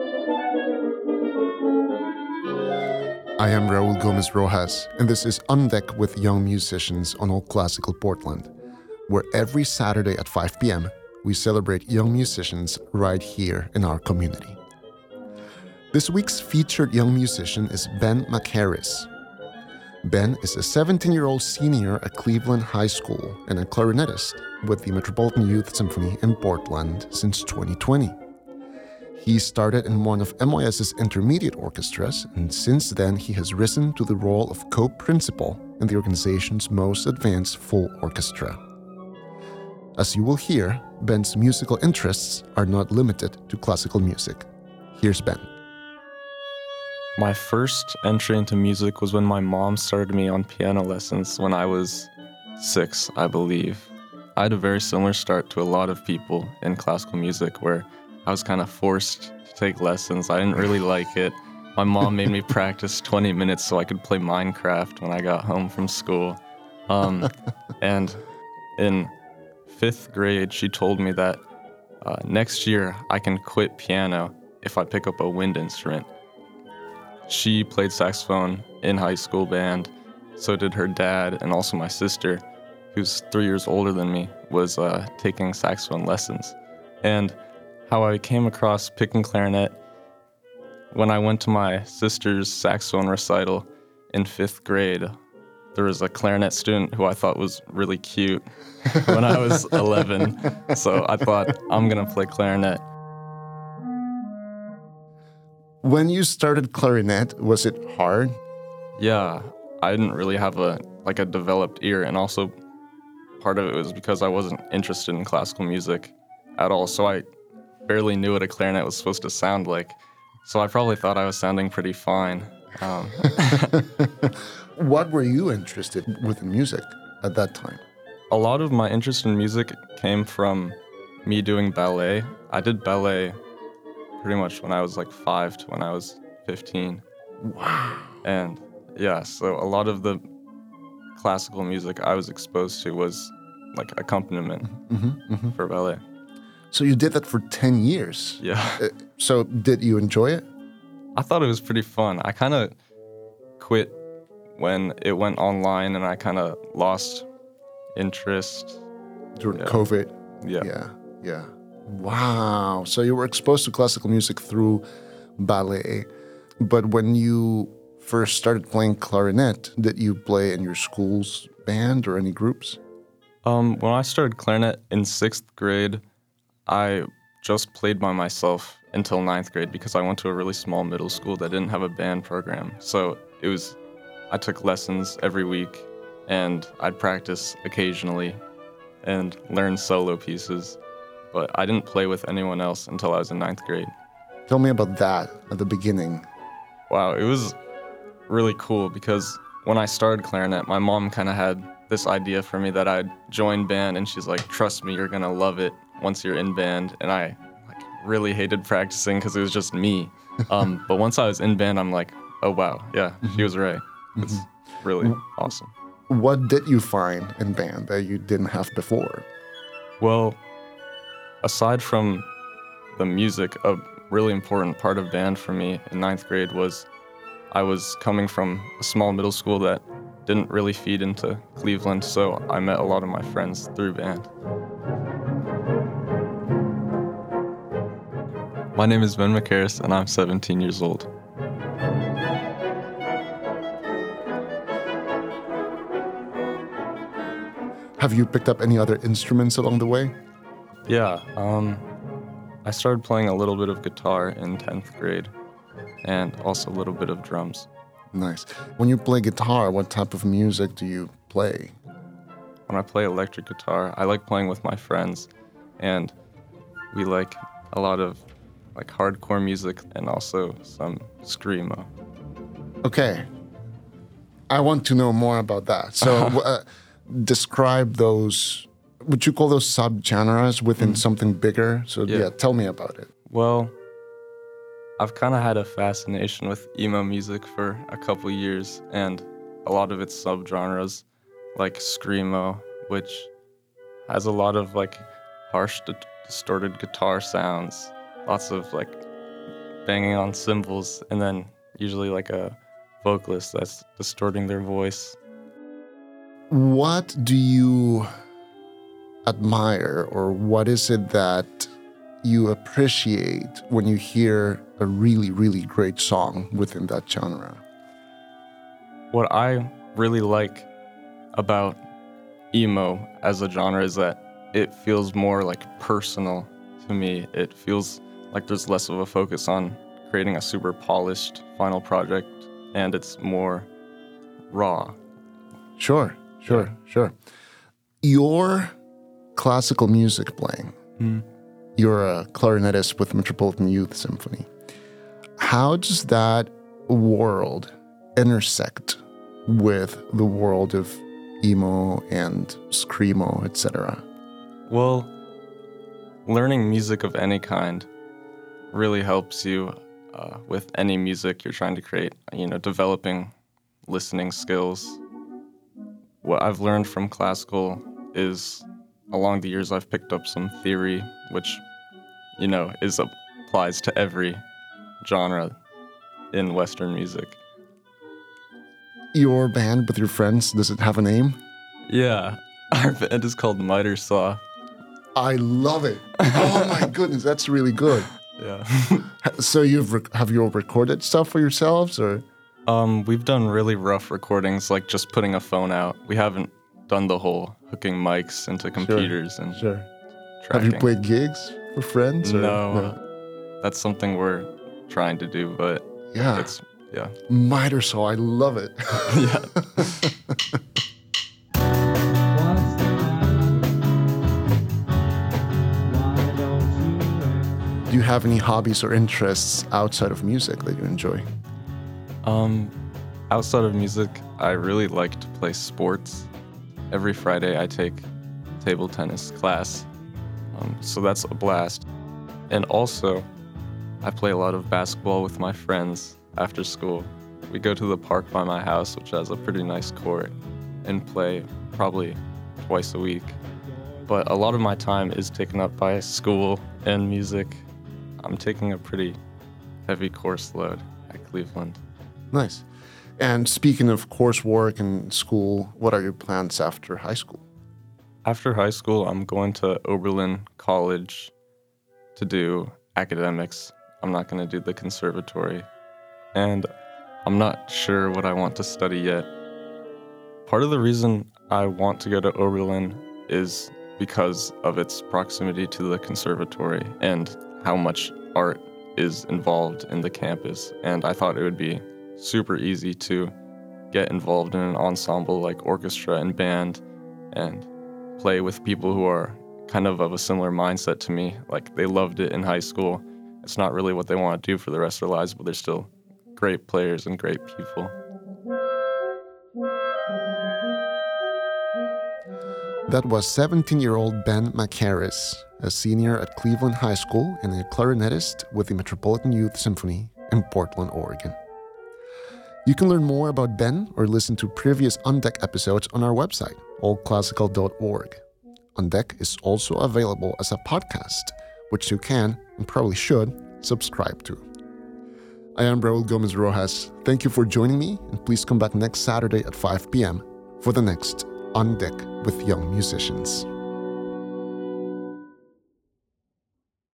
I am Raul Gomez Rojas, and this is On Deck with Young Musicians on All Classical Portland, where every Saturday at 5 p.m. we celebrate young musicians right here in our community. This week's featured young musician is Ben McHarris. Ben is a 17 year old senior at Cleveland High School and a clarinetist with the Metropolitan Youth Symphony in Portland since 2020. He started in one of MYS's intermediate orchestras, and since then he has risen to the role of co principal in the organization's most advanced full orchestra. As you will hear, Ben's musical interests are not limited to classical music. Here's Ben. My first entry into music was when my mom started me on piano lessons when I was six, I believe. I had a very similar start to a lot of people in classical music where I was kind of forced to take lessons. I didn't really like it. My mom made me practice 20 minutes so I could play Minecraft when I got home from school. Um, and in fifth grade, she told me that uh, next year I can quit piano if I pick up a wind instrument. She played saxophone in high school band. So did her dad, and also my sister, who's three years older than me, was uh, taking saxophone lessons. And how I came across picking clarinet when I went to my sister's saxophone recital in fifth grade. There was a clarinet student who I thought was really cute when I was 11. So I thought, I'm going to play clarinet. When you started clarinet, was it hard? Yeah, I didn't really have a like a developed ear, and also part of it was because I wasn't interested in classical music at all. So I barely knew what a clarinet was supposed to sound like. So I probably thought I was sounding pretty fine. Um, what were you interested with music at that time? A lot of my interest in music came from me doing ballet. I did ballet pretty much when I was like five to when I was 15. Wow. And yeah, so a lot of the classical music I was exposed to was like accompaniment mm-hmm, mm-hmm. for ballet. So you did that for 10 years? Yeah. Uh, so did you enjoy it? I thought it was pretty fun. I kind of quit when it went online and I kind of lost interest. During yeah. COVID? Yeah. Yeah. Yeah. Wow. So you were exposed to classical music through ballet. But when you first started playing clarinet, did you play in your school's band or any groups? Um, when I started clarinet in sixth grade, I just played by myself until ninth grade because I went to a really small middle school that didn't have a band program. So it was, I took lessons every week and I'd practice occasionally and learn solo pieces but I didn't play with anyone else until I was in ninth grade. Tell me about that at the beginning. Wow, it was really cool because when I started clarinet, my mom kind of had this idea for me that I'd join band, and she's like, "Trust me, you're gonna love it once you're in band." And I like really hated practicing because it was just me. Um, but once I was in band, I'm like, "Oh wow, yeah, she mm-hmm. was right. It's mm-hmm. really awesome." What did you find in band that you didn't have before? Well, aside from the music, a really important part of band for me in ninth grade was I was coming from a small middle school that didn't really feed into Cleveland, so I met a lot of my friends through band. My name is Ben McHarris, and I'm 17 years old. Have you picked up any other instruments along the way? Yeah, um, I started playing a little bit of guitar in 10th grade and also a little bit of drums. Nice. When you play guitar, what type of music do you play? When I play electric guitar, I like playing with my friends and we like a lot of like hardcore music and also some screamo. Okay. I want to know more about that. So uh, describe those would you call those subgenres within mm. something bigger? So yeah. yeah, tell me about it. Well, I've kind of had a fascination with emo music for a couple years, and a lot of its subgenres, like screamo, which has a lot of like harsh, distorted guitar sounds, lots of like banging on cymbals, and then usually like a vocalist that's distorting their voice. What do you admire, or what is it that you appreciate when you hear a really, really great song within that genre? What I really like about emo as a genre is that it feels more like personal to me. It feels like there's less of a focus on creating a super polished final project and it's more raw. Sure, sure, yeah. sure. Your classical music playing, mm. you're a clarinetist with Metropolitan Youth Symphony. How does that world intersect with the world of emo and screamo, etc.? Well, learning music of any kind really helps you uh, with any music you're trying to create. You know, developing listening skills. What I've learned from classical is along the years I've picked up some theory, which you know is applies to every genre in Western music. Your band with your friends, does it have a name? Yeah, our band is called Miter Saw. I love it. Oh my goodness, that's really good. Yeah. so you've rec- have you all recorded stuff for yourselves or? Um, we've done really rough recordings, like just putting a phone out. We haven't done the whole hooking mics into computers sure, and sure. Tracking. Have you played gigs for friends? Or? No, no, that's something we're trying to do, but yeah, it's yeah. Miter Saw, I love it. yeah. Have any hobbies or interests outside of music that you enjoy? Um, outside of music, I really like to play sports. Every Friday, I take table tennis class, um, so that's a blast. And also, I play a lot of basketball with my friends after school. We go to the park by my house, which has a pretty nice court, and play probably twice a week. But a lot of my time is taken up by school and music I'm taking a pretty heavy course load at Cleveland. Nice. And speaking of coursework and school, what are your plans after high school? After high school, I'm going to Oberlin College to do academics. I'm not going to do the conservatory. And I'm not sure what I want to study yet. Part of the reason I want to go to Oberlin is because of its proximity to the conservatory and how much art is involved in the campus. And I thought it would be super easy to get involved in an ensemble like orchestra and band and play with people who are kind of of a similar mindset to me. Like they loved it in high school. It's not really what they want to do for the rest of their lives, but they're still great players and great people. That was 17 year old Ben McHarris, a senior at Cleveland High School and a clarinetist with the Metropolitan Youth Symphony in Portland, Oregon. You can learn more about Ben or listen to previous On Deck episodes on our website, allclassical.org. On Deck is also available as a podcast, which you can, and probably should, subscribe to. I am Raul Gomez Rojas. Thank you for joining me, and please come back next Saturday at 5 p.m. for the next On Deck with young musicians.